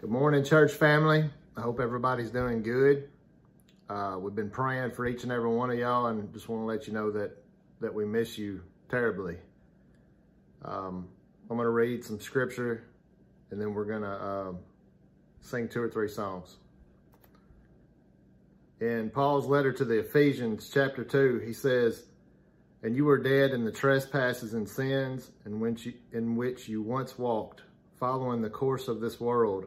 Good morning, church family. I hope everybody's doing good. Uh, we've been praying for each and every one of y'all, and just want to let you know that that we miss you terribly. Um, I'm going to read some scripture, and then we're going to uh, sing two or three songs. In Paul's letter to the Ephesians, chapter 2, he says, And you were dead in the trespasses and sins in which you, in which you once walked, following the course of this world,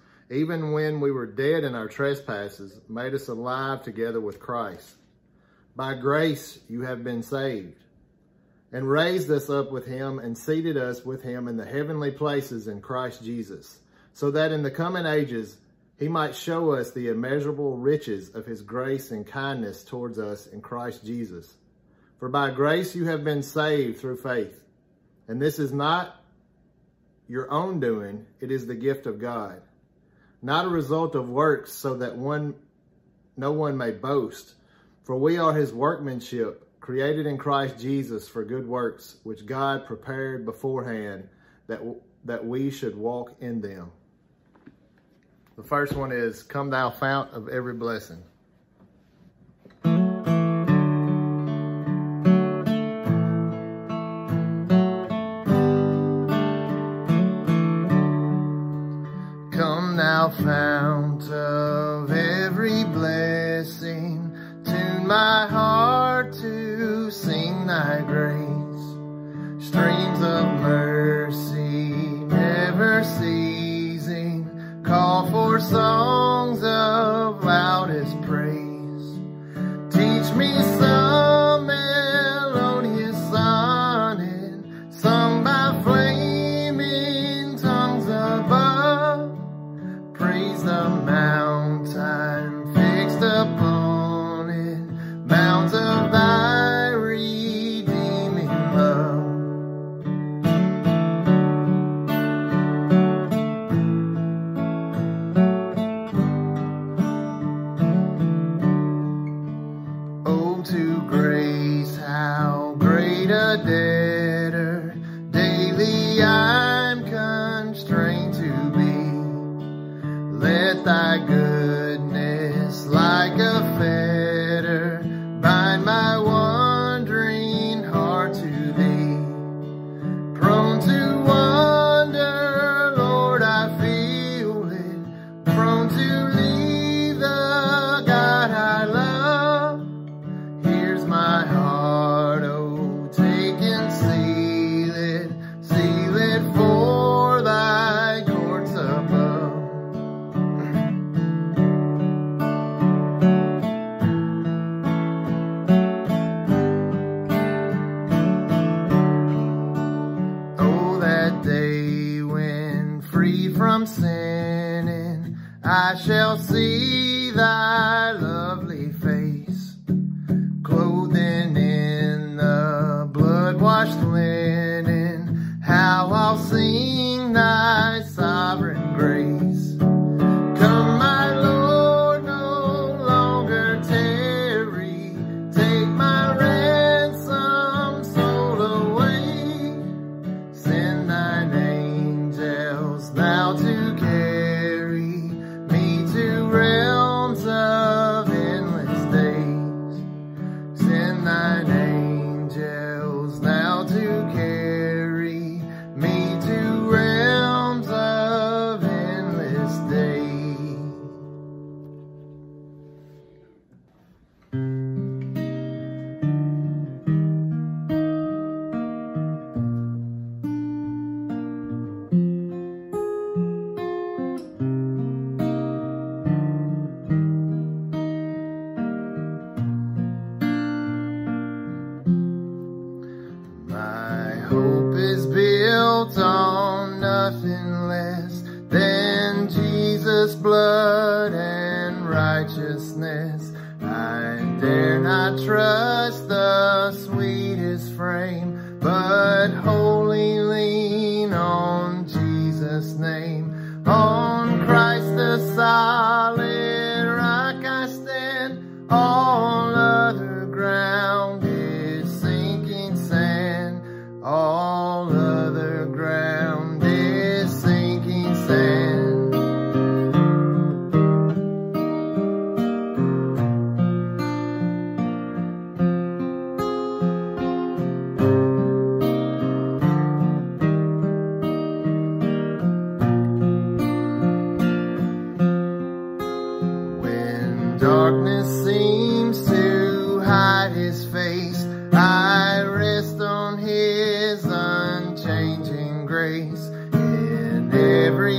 even when we were dead in our trespasses, made us alive together with Christ. By grace you have been saved, and raised us up with him and seated us with him in the heavenly places in Christ Jesus, so that in the coming ages he might show us the immeasurable riches of his grace and kindness towards us in Christ Jesus. For by grace you have been saved through faith. And this is not your own doing, it is the gift of God. Not a result of works so that one no one may boast. For we are his workmanship, created in Christ Jesus for good works, which God prepared beforehand that, that we should walk in them. The first one is, Come thou fount of every blessing.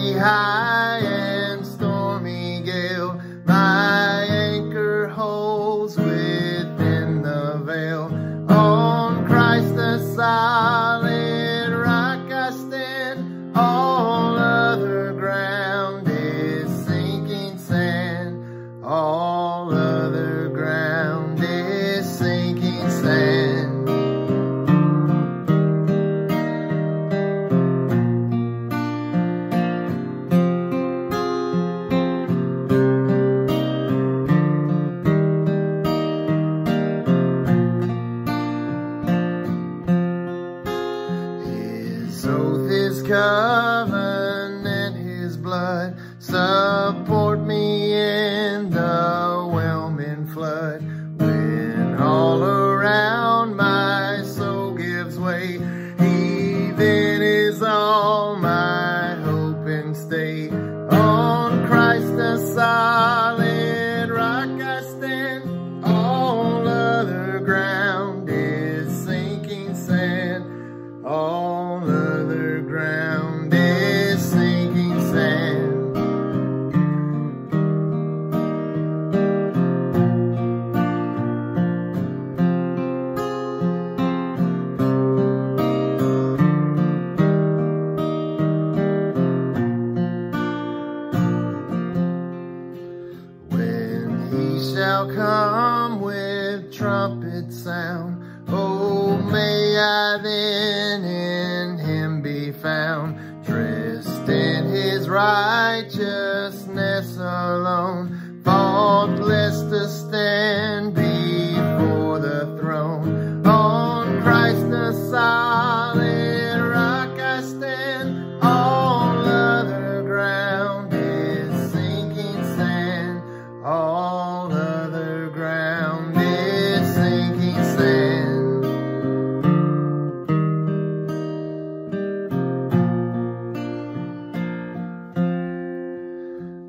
behind.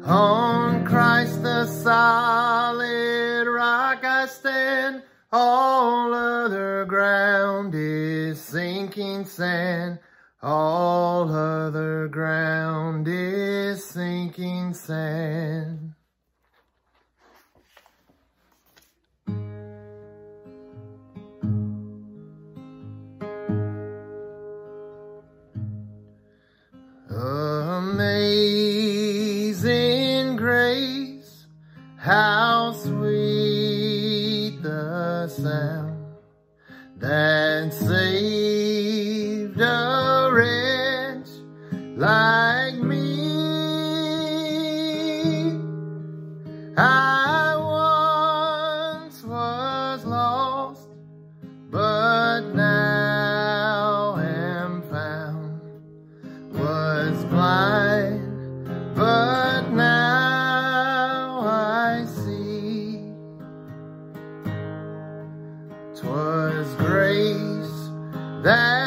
On Christ the solid rock I stand, all other ground is sinking sand. All other ground is sinking sand. that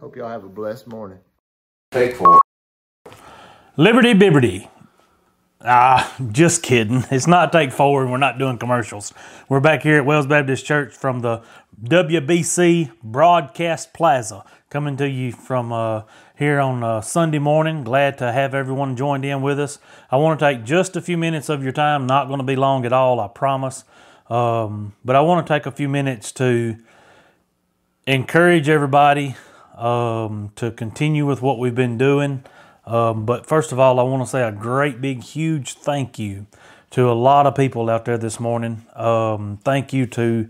Hope y'all have a blessed morning. Take four. Liberty Bibberty. Ah, just kidding. It's not take four, and we're not doing commercials. We're back here at Wells Baptist Church from the WBC Broadcast Plaza, coming to you from uh, here on Sunday morning. Glad to have everyone joined in with us. I want to take just a few minutes of your time. Not going to be long at all, I promise. Um, but I want to take a few minutes to encourage everybody um, to continue with what we've been doing. Um, but first of all, I want to say a great, big, huge thank you to a lot of people out there this morning. Um, thank you to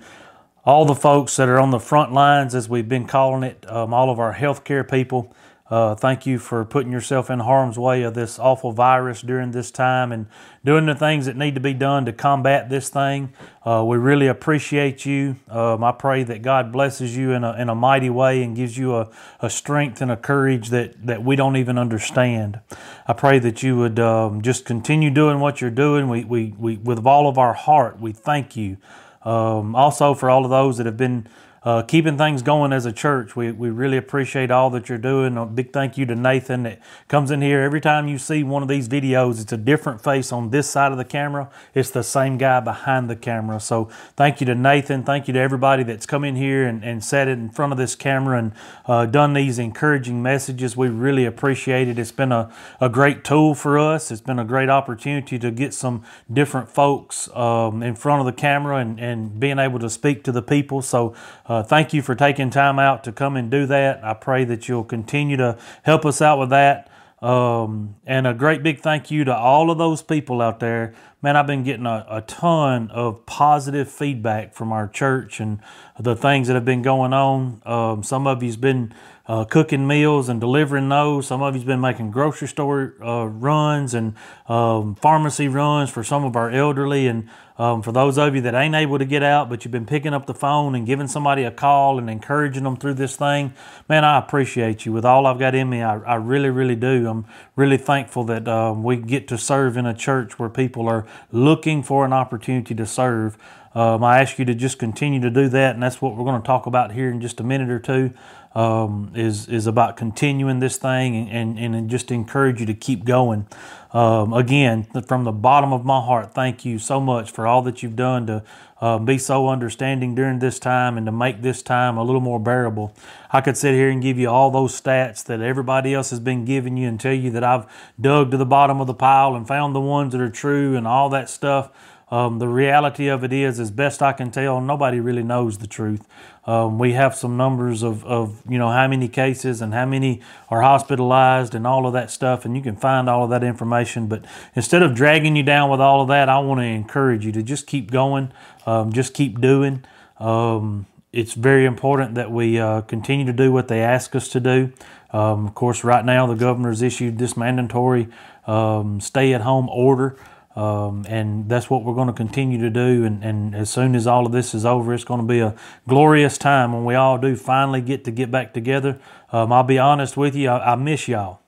all the folks that are on the front lines, as we've been calling it, um, all of our healthcare people. Uh, thank you for putting yourself in harm's way of this awful virus during this time and doing the things that need to be done to combat this thing. Uh, we really appreciate you. Um, I pray that God blesses you in a, in a mighty way and gives you a, a strength and a courage that, that we don't even understand. I pray that you would um, just continue doing what you're doing. We, we, we, with all of our heart, we thank you. Um, also, for all of those that have been uh, keeping things going as a church. We, we really appreciate all that you're doing. A big thank you to Nathan that comes in here. Every time you see one of these videos, it's a different face on this side of the camera. It's the same guy behind the camera. So thank you to Nathan. Thank you to everybody that's come in here and, and sat in front of this camera and uh, done these encouraging messages. We really appreciate it. It's been a, a great tool for us. It's been a great opportunity to get some different folks um, in front of the camera and, and being able to speak to the people. So uh, thank you for taking time out to come and do that. I pray that you'll continue to help us out with that. Um, and a great big thank you to all of those people out there. Man, I've been getting a, a ton of positive feedback from our church and the things that have been going on. Um, some of you's been uh, cooking meals and delivering those. Some of you's been making grocery store uh, runs and um, pharmacy runs for some of our elderly. And um, for those of you that ain't able to get out, but you've been picking up the phone and giving somebody a call and encouraging them through this thing, man, I appreciate you. With all I've got in me, I, I really, really do. I'm really thankful that um, we get to serve in a church where people are looking for an opportunity to serve. Um, I ask you to just continue to do that, and that's what we're going to talk about here in just a minute or two. Um, is is about continuing this thing and, and, and just encourage you to keep going. Um, again, from the bottom of my heart, thank you so much for all that you've done to uh, be so understanding during this time and to make this time a little more bearable. I could sit here and give you all those stats that everybody else has been giving you and tell you that I've dug to the bottom of the pile and found the ones that are true and all that stuff. Um, the reality of it is, as best I can tell, nobody really knows the truth. Um, we have some numbers of, of, you know, how many cases and how many are hospitalized and all of that stuff, and you can find all of that information. But instead of dragging you down with all of that, I want to encourage you to just keep going, um, just keep doing. Um, it's very important that we uh, continue to do what they ask us to do. Um, of course, right now the governor's issued this mandatory um, stay at home order. Um, and that's what we're going to continue to do. And, and, as soon as all of this is over, it's going to be a glorious time when we all do finally get to get back together. Um, I'll be honest with you, I, I miss y'all.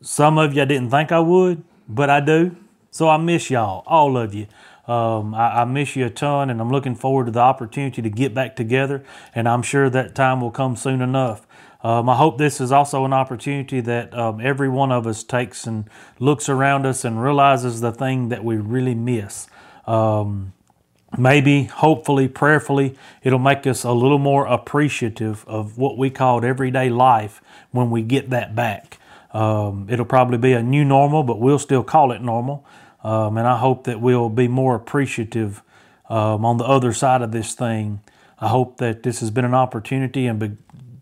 some of you I didn't think I would, but I do. So I miss y'all, all of you. Um, I, I, miss you a ton, and I'm looking forward to the opportunity to get back together. And I'm sure that time will come soon enough. Um, I hope this is also an opportunity that um, every one of us takes and looks around us and realizes the thing that we really miss. Um, maybe, hopefully, prayerfully, it'll make us a little more appreciative of what we called everyday life when we get that back. Um, it'll probably be a new normal, but we'll still call it normal. Um, and I hope that we'll be more appreciative um, on the other side of this thing. I hope that this has been an opportunity and be,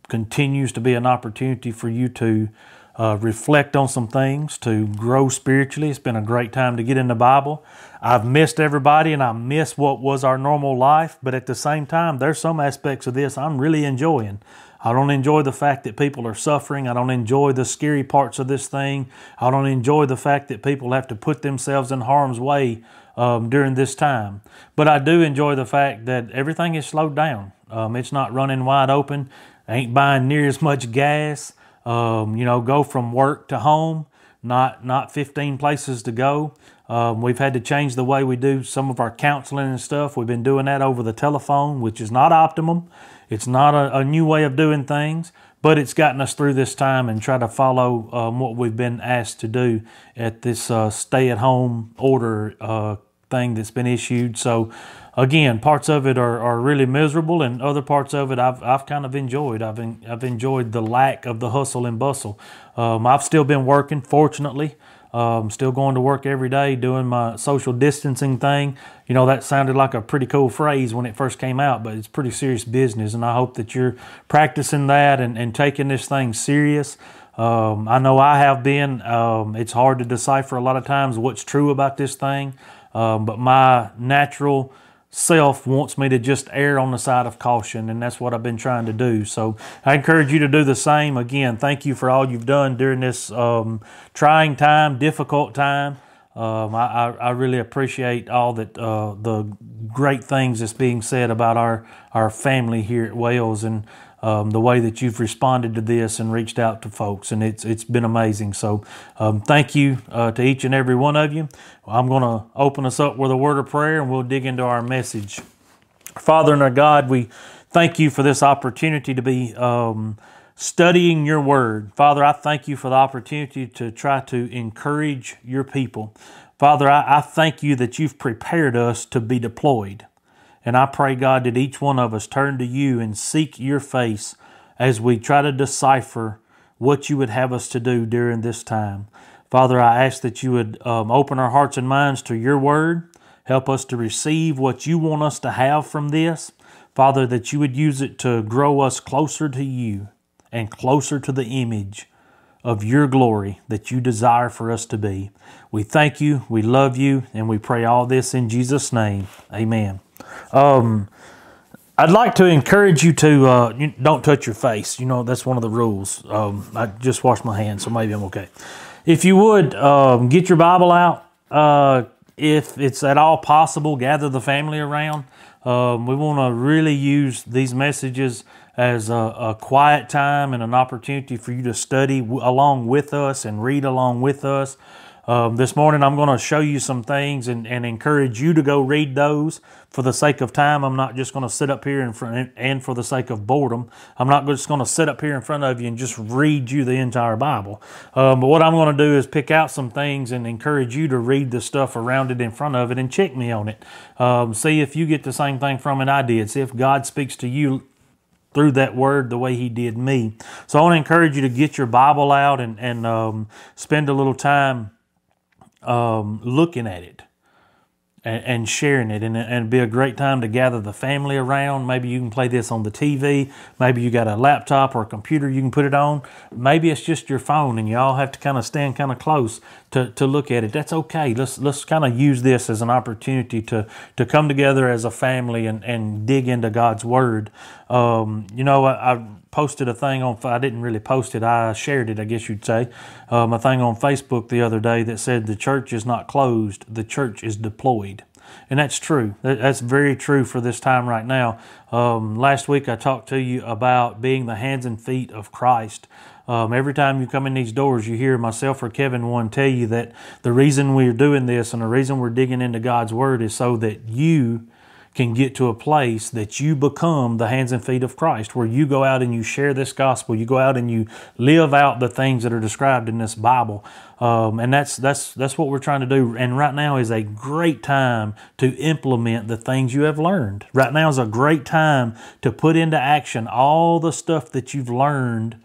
continues to be an opportunity for you to uh, reflect on some things, to grow spiritually. It's been a great time to get in the Bible. I've missed everybody and I miss what was our normal life, but at the same time, there's some aspects of this I'm really enjoying. I don't enjoy the fact that people are suffering. I don't enjoy the scary parts of this thing. I don't enjoy the fact that people have to put themselves in harm's way um, during this time. But I do enjoy the fact that everything is slowed down. Um, it's not running wide open. Ain't buying near as much gas. Um, you know, go from work to home. Not not 15 places to go. Um, we've had to change the way we do some of our counseling and stuff. We've been doing that over the telephone, which is not optimum. It's not a, a new way of doing things, but it's gotten us through this time and try to follow um, what we've been asked to do at this uh, stay at home order uh, thing that's been issued. So, again, parts of it are, are really miserable, and other parts of it I've, I've kind of enjoyed. I've, in, I've enjoyed the lack of the hustle and bustle. Um, I've still been working, fortunately. Um, still going to work every day, doing my social distancing thing. You know, that sounded like a pretty cool phrase when it first came out, but it's pretty serious business. And I hope that you're practicing that and, and taking this thing serious. Um, I know I have been. Um, it's hard to decipher a lot of times what's true about this thing, um, but my natural self wants me to just err on the side of caution, and that's what I've been trying to do. So I encourage you to do the same. Again, thank you for all you've done during this um, trying time, difficult time. Um, I, I, really appreciate all that uh, the great things that's being said about our our family here at Wales and um, the way that you've responded to this and reached out to folks, and it's it's been amazing. So, um, thank you uh, to each and every one of you. I'm going to open us up with a word of prayer, and we'll dig into our message. Father and our God, we thank you for this opportunity to be um, studying your word. Father, I thank you for the opportunity to try to encourage your people. Father, I, I thank you that you've prepared us to be deployed. And I pray, God, that each one of us turn to you and seek your face as we try to decipher what you would have us to do during this time. Father, I ask that you would um, open our hearts and minds to your word. Help us to receive what you want us to have from this. Father, that you would use it to grow us closer to you and closer to the image of your glory that you desire for us to be. We thank you, we love you, and we pray all this in Jesus' name. Amen. Um, I'd like to encourage you to uh, you don't touch your face. You know that's one of the rules. Um, I just washed my hands, so maybe I'm okay. If you would um, get your Bible out, uh, if it's at all possible, gather the family around. Um, we want to really use these messages as a, a, quiet time and an opportunity for you to study w- along with us and read along with us. Um, this morning, I'm going to show you some things and, and, encourage you to go read those for the sake of time. I'm not just going to sit up here in front and for the sake of boredom. I'm not just going to sit up here in front of you and just read you the entire Bible. Um, but what I'm going to do is pick out some things and encourage you to read the stuff around it in front of it and check me on it. Um, see if you get the same thing from it I did. See if God speaks to you through that word the way he did me. So I want to encourage you to get your Bible out and, and um, spend a little time um, looking at it and, and sharing it. And, and be a great time to gather the family around. Maybe you can play this on the TV. Maybe you got a laptop or a computer you can put it on. Maybe it's just your phone and you all have to kind of stand kind of close to, to look at it. That's okay. Let's let's kind of use this as an opportunity to to come together as a family and, and dig into God's Word. Um, you know, I, I posted a thing on. I didn't really post it. I shared it, I guess you'd say, um, a thing on Facebook the other day that said the church is not closed. The church is deployed. And that's true. That's very true for this time right now. Um, last week I talked to you about being the hands and feet of Christ. Um, every time you come in these doors, you hear myself or Kevin one tell you that the reason we're doing this and the reason we're digging into God's Word is so that you can get to a place that you become the hands and feet of Christ, where you go out and you share this gospel, you go out and you live out the things that are described in this Bible, um, and that's that's that's what we're trying to do. And right now is a great time to implement the things you have learned. Right now is a great time to put into action all the stuff that you've learned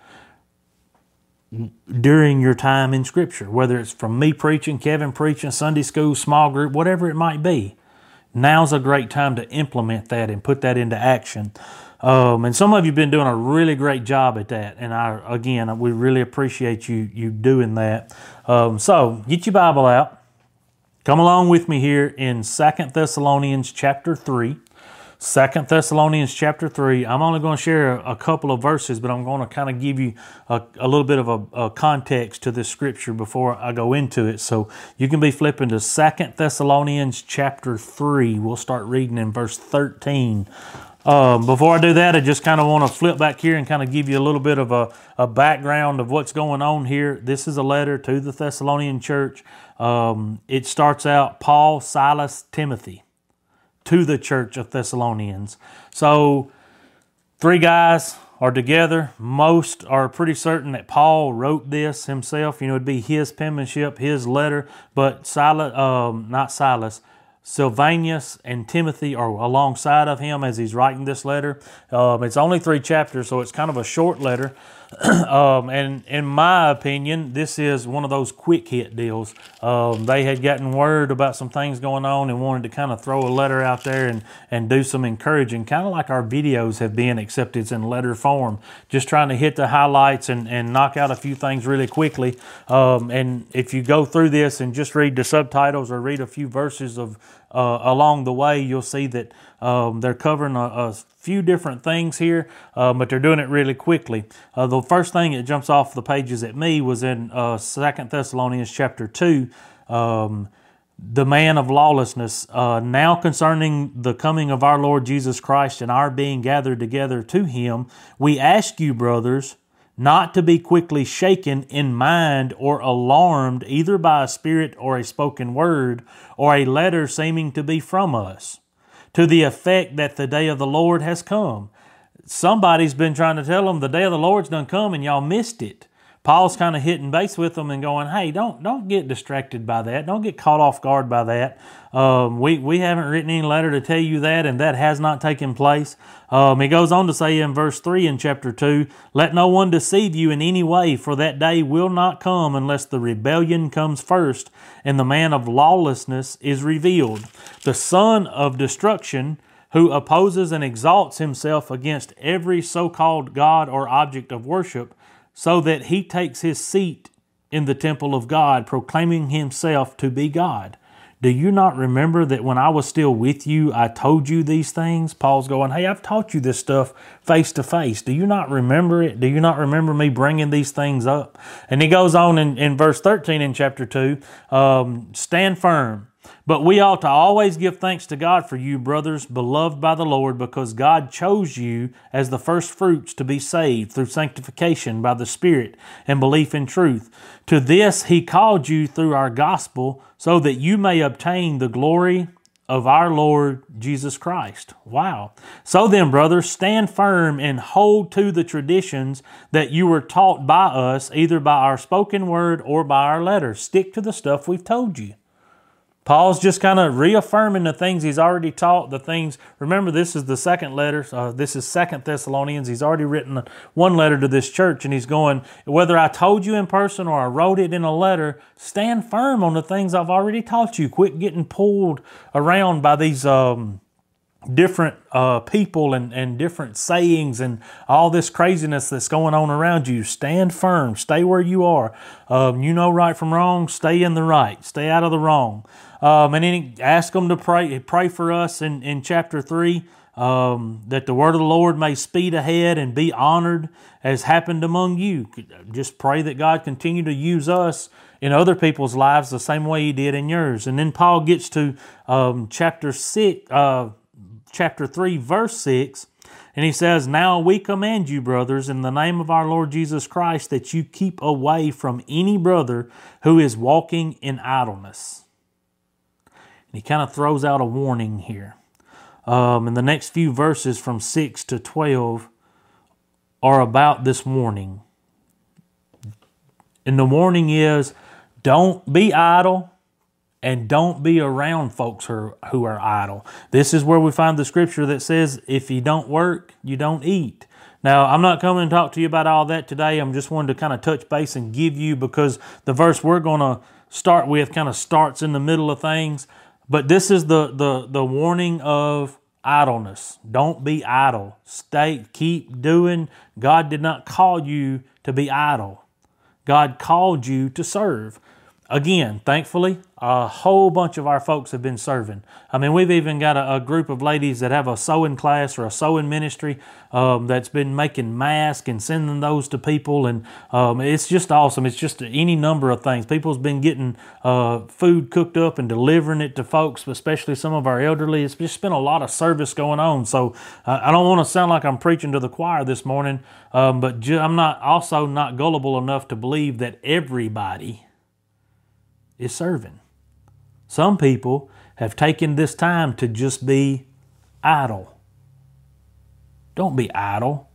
during your time in Scripture, whether it's from me preaching, Kevin preaching, Sunday school, small group, whatever it might be. Now's a great time to implement that and put that into action. Um, and some of you have been doing a really great job at that. And I, again, we really appreciate you you doing that. Um, so get your Bible out. Come along with me here in Second Thessalonians chapter 3. Second Thessalonians chapter 3. I'm only going to share a, couple of verses, but I'm going to kind of give you a, a little bit of a, a, context to this scripture before I go into it. So you can be flipping to Second Thessalonians chapter 3. We'll start reading in verse 13. Um, before I do that, I just kind of want to flip back here and kind of give you a little bit of a, a background of what's going on here. This is a letter to the Thessalonian church. Um, it starts out Paul, Silas, Timothy to the church of Thessalonians. So, three guys are together. Most are pretty certain that Paul wrote this himself. You know, it'd be his penmanship, his letter. But Silas, um, not Silas, Sylvanus and Timothy are alongside of him as he's writing this letter. Um, it's only three chapters, so it's kind of a short letter. um, and in my opinion, this is one of those quick hit deals. Um, they had gotten word about some things going on and wanted to kind of throw a letter out there and, and do some encouraging, kind of like our videos have been, except it's in letter form. Just trying to hit the highlights and, and knock out a few things really quickly. Um, and if you go through this and just read the subtitles or read a few verses of uh, along the way, you'll see that um, they're covering a, a, few different things here, uh, but they're doing it really quickly. Uh, the first thing that jumps off the pages at me was in uh, Second Thessalonians chapter two. Um, the man of lawlessness, uh, now concerning the coming of our Lord Jesus Christ and our being gathered together to him, we ask you, brothers, not to be quickly shaken in mind or alarmed either by a spirit or a spoken word or a letter seeming to be from us to the effect that the day of the Lord has come. Somebody's been trying to tell them the day of the Lord's done come and y'all missed it. Paul's kind of hitting base with them and going, "Hey, don't don't get distracted by that. Don't get caught off guard by that. Um, we we haven't written any letter to tell you that, and that has not taken place." Um, he goes on to say in verse three in chapter two, "Let no one deceive you in any way, for that day will not come unless the rebellion comes first, and the man of lawlessness is revealed, the son of destruction." Who opposes and exalts himself against every so called God or object of worship, so that he takes his seat in the temple of God, proclaiming himself to be God. Do you not remember that when I was still with you, I told you these things? Paul's going, Hey, I've taught you this stuff face to face. Do you not remember it? Do you not remember me bringing these things up? And he goes on in, in verse 13 in chapter 2 um, Stand firm but we ought to always give thanks to God for you, brothers, beloved by the Lord, because God chose you as the first fruits to be saved through sanctification by the Spirit and belief in truth. To this He called you through our gospel, so that you may obtain the glory of our Lord Jesus Christ. Wow. So then, brothers, stand firm and hold to the traditions that you were taught by us, either by our spoken word or by our letters. Stick to the stuff we've told you. Paul's just kind of reaffirming the things he's already taught, the things. Remember, this is the second letter. Uh, this is Second Thessalonians. He's already written one letter to this church, and he's going, whether I told you in person or I wrote it in a letter, stand firm on the things I've already taught you. Quit getting pulled around by these um, different uh, people and, and different sayings and all this craziness that's going on around you. Stand firm. Stay where you are. Um, you know right from wrong. Stay in the right. Stay out of the wrong. Um, and then he ask them to pray, pray for us in, in chapter 3 um, that the word of the Lord may speed ahead and be honored as happened among you. Just pray that God continue to use us in other people's lives the same way He did in yours. And then Paul gets to um, chapter six, uh, chapter three, verse six, And he says, Now we command you, brothers, in the name of our Lord Jesus Christ, that you keep away from any brother who is walking in idleness. He kind of throws out a warning here. Um, and the next few verses from 6 to 12 are about this warning. And the warning is don't be idle and don't be around folks who are, who are idle. This is where we find the scripture that says, if you don't work, you don't eat. Now, I'm not coming to talk to you about all that today. I'm just wanting to kind of touch base and give you because the verse we're going to start with kind of starts in the middle of things. But this is the, the, the warning of idleness. Don't be idle. Stay, keep doing. God did not call you to be idle. God called you to serve. Again, thankfully, a whole bunch of our folks have been serving. I mean, we've even got a, a group of ladies that have a sewing class or a sewing ministry um, that's been making masks and sending those to people, and um, it's just awesome. It's just any number of things. People's been getting uh, food cooked up and delivering it to folks, especially some of our elderly. It's just been a lot of service going on. So uh, I don't want to sound like I'm preaching to the choir this morning, um, but ju- I'm not also not gullible enough to believe that everybody is serving. Some people have taken this time to just be idle. Don't be idle.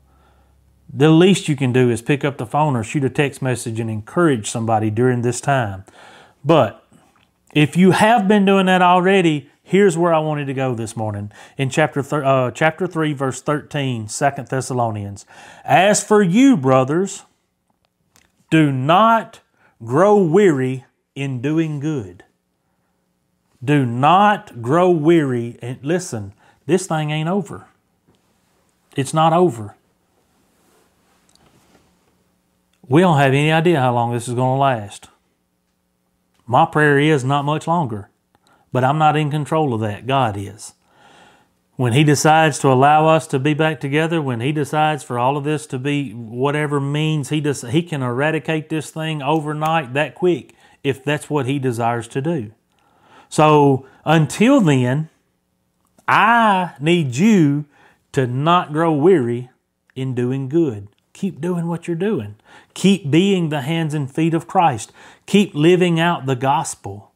The least you can do is pick up the phone or shoot a text message and encourage somebody during this time. But if you have been doing that already, here's where I wanted to go this morning in chapter th- uh, chapter 3 verse 13, 2 Thessalonians. As for you, brothers, do not grow weary in doing good. Do not grow weary. And listen, this thing ain't over. It's not over. We don't have any idea how long this is going to last. My prayer is not much longer, but I'm not in control of that. God is. When He decides to allow us to be back together, when He decides for all of this to be whatever means He does, He can eradicate this thing overnight that quick if that's what He desires to do. So until then, I need you to not grow weary in doing good. Keep doing what you're doing. Keep being the hands and feet of Christ. Keep living out the gospel.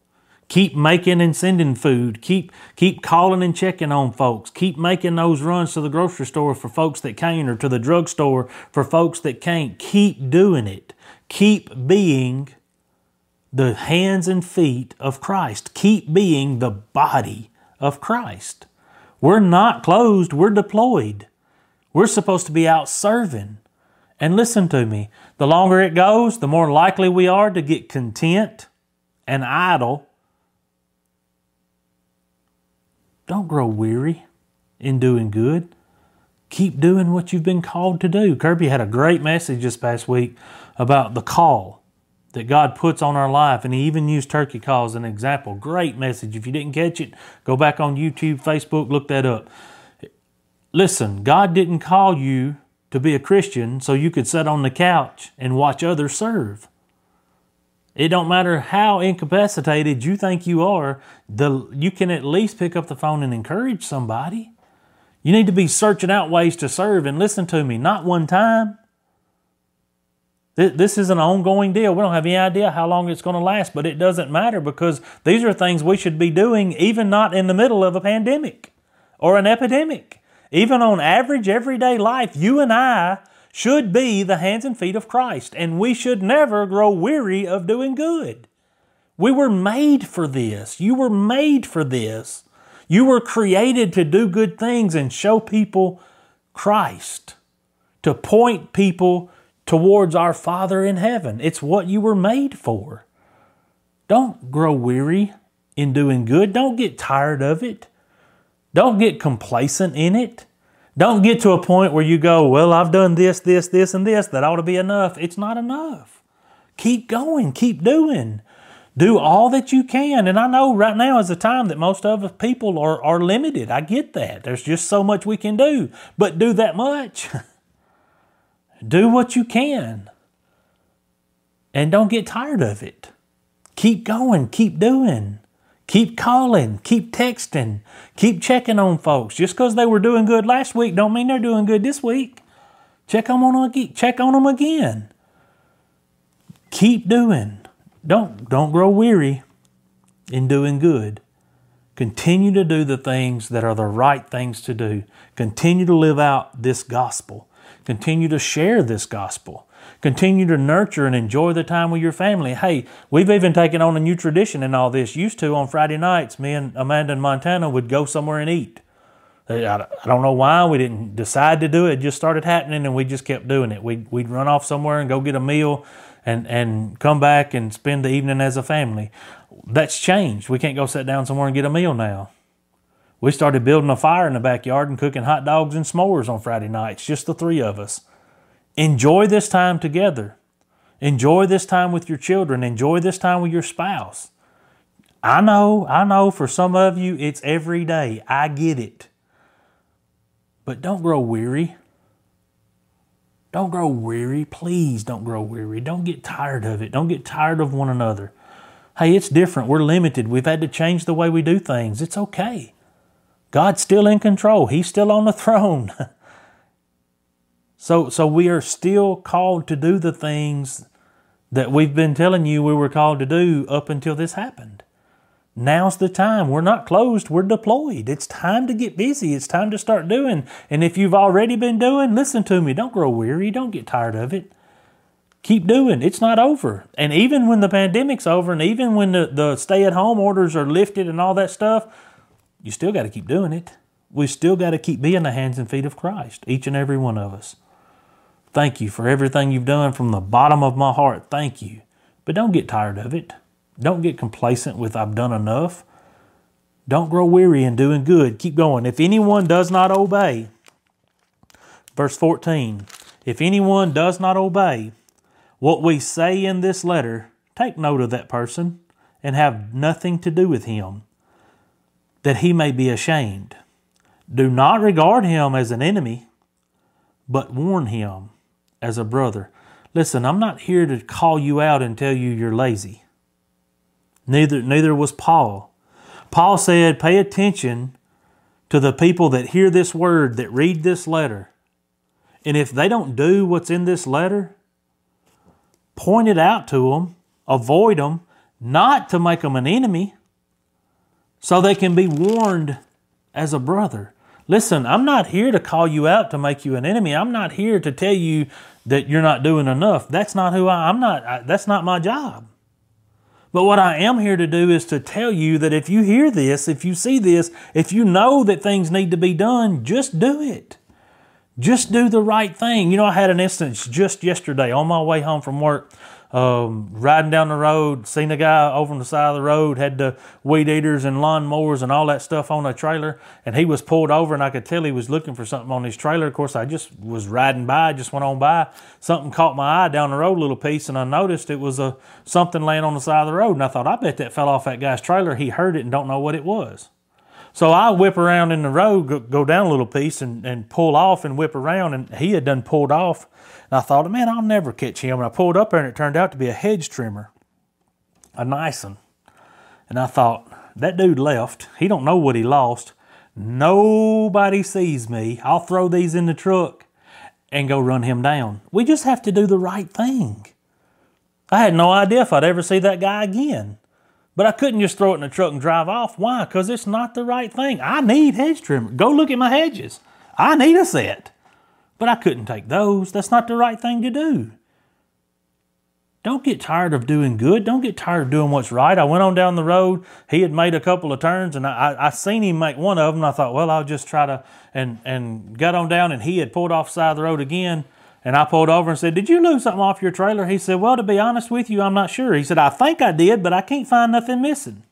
Keep making and sending food. Keep keep calling and checking on folks. Keep making those runs to the grocery store for folks that can't or to the drugstore for folks that can't. Keep doing it. Keep being the hands and feet of Christ. Keep being the body of Christ. We're not closed, we're deployed. We're supposed to be out serving. And listen to me the longer it goes, the more likely we are to get content and idle. Don't grow weary in doing good. Keep doing what you've been called to do. Kirby had a great message this past week about the call that God puts on our life, and he even used turkey call as an example. Great message. If you didn't catch it, go back on YouTube, Facebook, look that up. Listen, God didn't call you to be a Christian so you could sit on the couch and watch others serve. It don't matter how incapacitated you think you are, the, you can at least pick up the phone and encourage somebody. You need to be searching out ways to serve and listen to me, not one time. This is an ongoing deal. We don't have any idea how long it's going to last, but it doesn't matter because these are things we should be doing even not in the middle of a pandemic or an epidemic. Even on average everyday life, you and I should be the hands and feet of Christ, and we should never grow weary of doing good. We were made for this. You were made for this. You were created to do good things and show people Christ, to point people towards our Father in heaven. It's what you were made for. Don't grow weary in doing good. Don't get tired of it. Don't get complacent in it. Don't get to a point where you go, Well, I've done this, this, this, and this. That ought to be enough. It's not enough. Keep going, keep doing. Do all that you can. And I know right now is a time that most of us people are, are limited. I get that. There's just so much we can do. But do that much. do what you can. And don't get tired of it. Keep going, keep doing. Keep calling, keep texting, keep checking on folks. Just because they were doing good last week don't mean they're doing good this week. Check on them again. Check on them again. Keep doing. Don't don't grow weary in doing good. Continue to do the things that are the right things to do. Continue to live out this gospel. Continue to share this gospel. Continue to nurture and enjoy the time with your family. Hey, we've even taken on a new tradition in all this. Used to on Friday nights, me and Amanda and Montana would go somewhere and eat. I don't know why we didn't decide to do it. It just started happening, and we just kept doing it. We'd, we'd run off somewhere and go get a meal, and and come back and spend the evening as a family. That's changed. We can't go sit down somewhere and get a meal now. We started building a fire in the backyard and cooking hot dogs and s'mores on Friday nights, just the three of us. Enjoy this time together. Enjoy this time with your children. Enjoy this time with your spouse. I know, I know for some of you it's every day. I get it. But don't grow weary. Don't grow weary. Please don't grow weary. Don't get tired of it. Don't get tired of one another. Hey, it's different. We're limited. We've had to change the way we do things. It's okay. God's still in control. He's still on the throne. so so we are still called to do the things that we've been telling you we were called to do up until this happened. Now's the time. We're not closed, we're deployed. It's time to get busy. It's time to start doing. And if you've already been doing, listen to me. Don't grow weary. Don't get tired of it. Keep doing. It's not over. And even when the pandemic's over and even when the, the stay at home orders are lifted and all that stuff, you still got to keep doing it. We still got to keep being the hands and feet of Christ, each and every one of us. Thank you for everything you've done from the bottom of my heart. Thank you. But don't get tired of it. Don't get complacent with I've done enough. Don't grow weary in doing good. Keep going. If anyone does not obey, verse 14, if anyone does not obey what we say in this letter, take note of that person and have nothing to do with him, that he may be ashamed. Do not regard him as an enemy, but warn him as a brother. Listen, I'm not here to call you out and tell you you're lazy. Neither, neither was Paul. Paul said, Pay attention to the people that hear this word, that read this letter. And if they don't do what's in this letter, point it out to them, avoid them, not to make them an enemy, so they can be warned as a brother. Listen, I'm not here to call you out to make you an enemy. I'm not here to tell you that you're not doing enough. That's not who I, I'm not. I, that's not my job. But what I am here to do is to tell you that if you hear this, if you see this, if you know that things need to be done, just do it. Just do the right thing. You know, I had an instance just yesterday on my way home from work um, riding down the road, seen a guy over on the side of the road, had the weed eaters and lawn mowers and all that stuff on a trailer, and he was pulled over, and I could tell he was looking for something on his trailer. Of course, I just was riding by, just went on by. Something caught my eye down the road a little piece, and I noticed it was a something laying on the side of the road, and I thought, I bet that fell off that guy's trailer. He heard it and don't know what it was. So I whip around in the road, go, go down a little piece, and, and pull off and whip around, and he had done pulled off and I thought, man, I'll never catch him. And I pulled up there and it turned out to be a hedge trimmer, a nice one. And I thought, that dude left. He don't know what he lost. Nobody sees me. I'll throw these in the truck and go run him down. We just have to do the right thing. I had no idea if I'd ever see that guy again. But I couldn't just throw it in the truck and drive off. Why? Because it's not the right thing. I need hedge trimmer. Go look at my hedges. I need a set. But I couldn't take those. That's not the right thing to do. Don't get tired of doing good. Don't get tired of doing what's right. I went on down the road. He had made a couple of turns, and I, I, I seen him make one of them. I thought, well, I'll just try to, and and got on down, and he had pulled off side of the road again. And I pulled over and said, Did you lose something off your trailer? He said, Well, to be honest with you, I'm not sure. He said, I think I did, but I can't find nothing missing.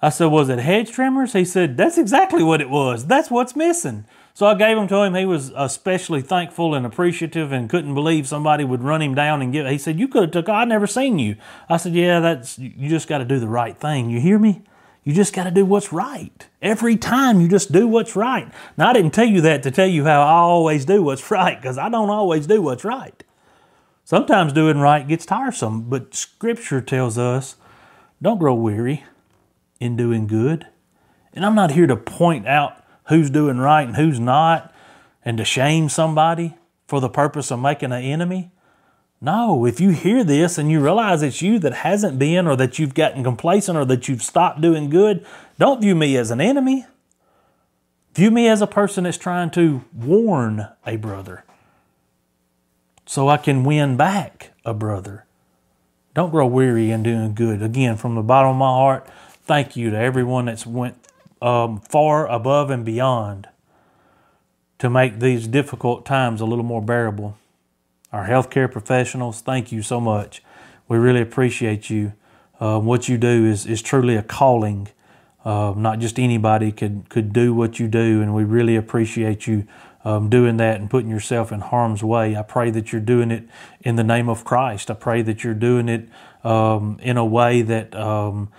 I said, Was it hedge trimmers? He said, That's exactly what it was. That's what's missing. So I gave them to him. He was uh, especially thankful and appreciative and couldn't believe somebody would run him down and give. He said, "You could have took. I never seen you." I said, "Yeah, that's you. Just got to do the right thing. You hear me? You just got to do what's right every time. You just do what's right." Now I didn't tell you that to tell you how I always do what's right because I don't always do what's right. Sometimes doing right gets tiresome, but Scripture tells us, "Don't grow weary. in doing good. And I'm not here to point out who's doing right and who's not and to shame somebody for the purpose of making an enemy. No, if you hear this and you realize it's you that hasn't been, or that you've gotten complacent, or that you've stopped doing good, don't view me as an enemy. View me as a person that's trying to warn a brother so I can win back a brother. Don't grow weary in doing good. Again, from the bottom of my heart, thank you to everyone that's went um, far above and beyond to make these difficult times a little more bearable. Our healthcare professionals, thank you so much. We really appreciate you. Uh, what you do is, is truly a calling. Uh, not just anybody could, could do what you do, and we really appreciate you um, doing that and putting yourself in harm's way. I pray that you're doing it in the name of Christ. I pray that you're doing it um, in a way that um,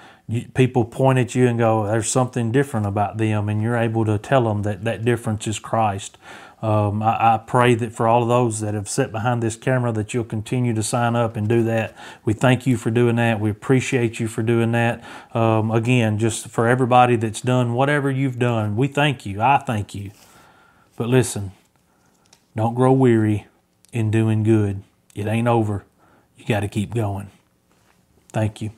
people point at you and go, "There's something different about them," and you're able to tell them that that difference is Christ. Um, I, I, pray that for all of those that have sat behind this camera, that you'll continue to sign up and do that. We thank you for doing that. We appreciate you for doing that. Um, again, just for everybody that's done whatever you've done, we thank you. I thank you. But listen, don't grow weary in doing good. It ain't over. You got to keep going. Thank you.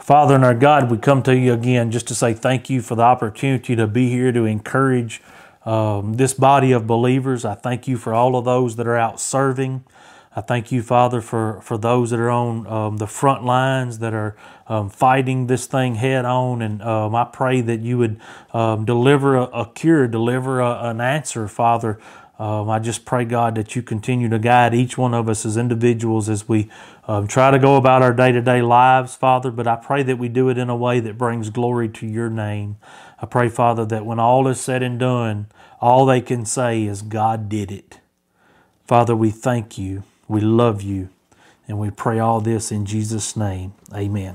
Father and our God, we come to you again just to say thank you for the opportunity to be here to encourage um, this body of believers. I thank you for all of those that are out serving. I thank you, Father, for, for those that are on um, the front lines that are um, fighting this thing head on. And um, I pray that you would um, deliver a, a, cure, deliver a, an answer, Father. Um, I just pray, God, that you continue to guide each one of us as individuals as we um, try to go about our day to day lives, Father. But I pray that we do it in a way that brings glory to your name. I pray, Father, that when all is said and done, all they can say is, God did it. Father, we thank you. We love you. And we pray all this in Jesus' name. Amen.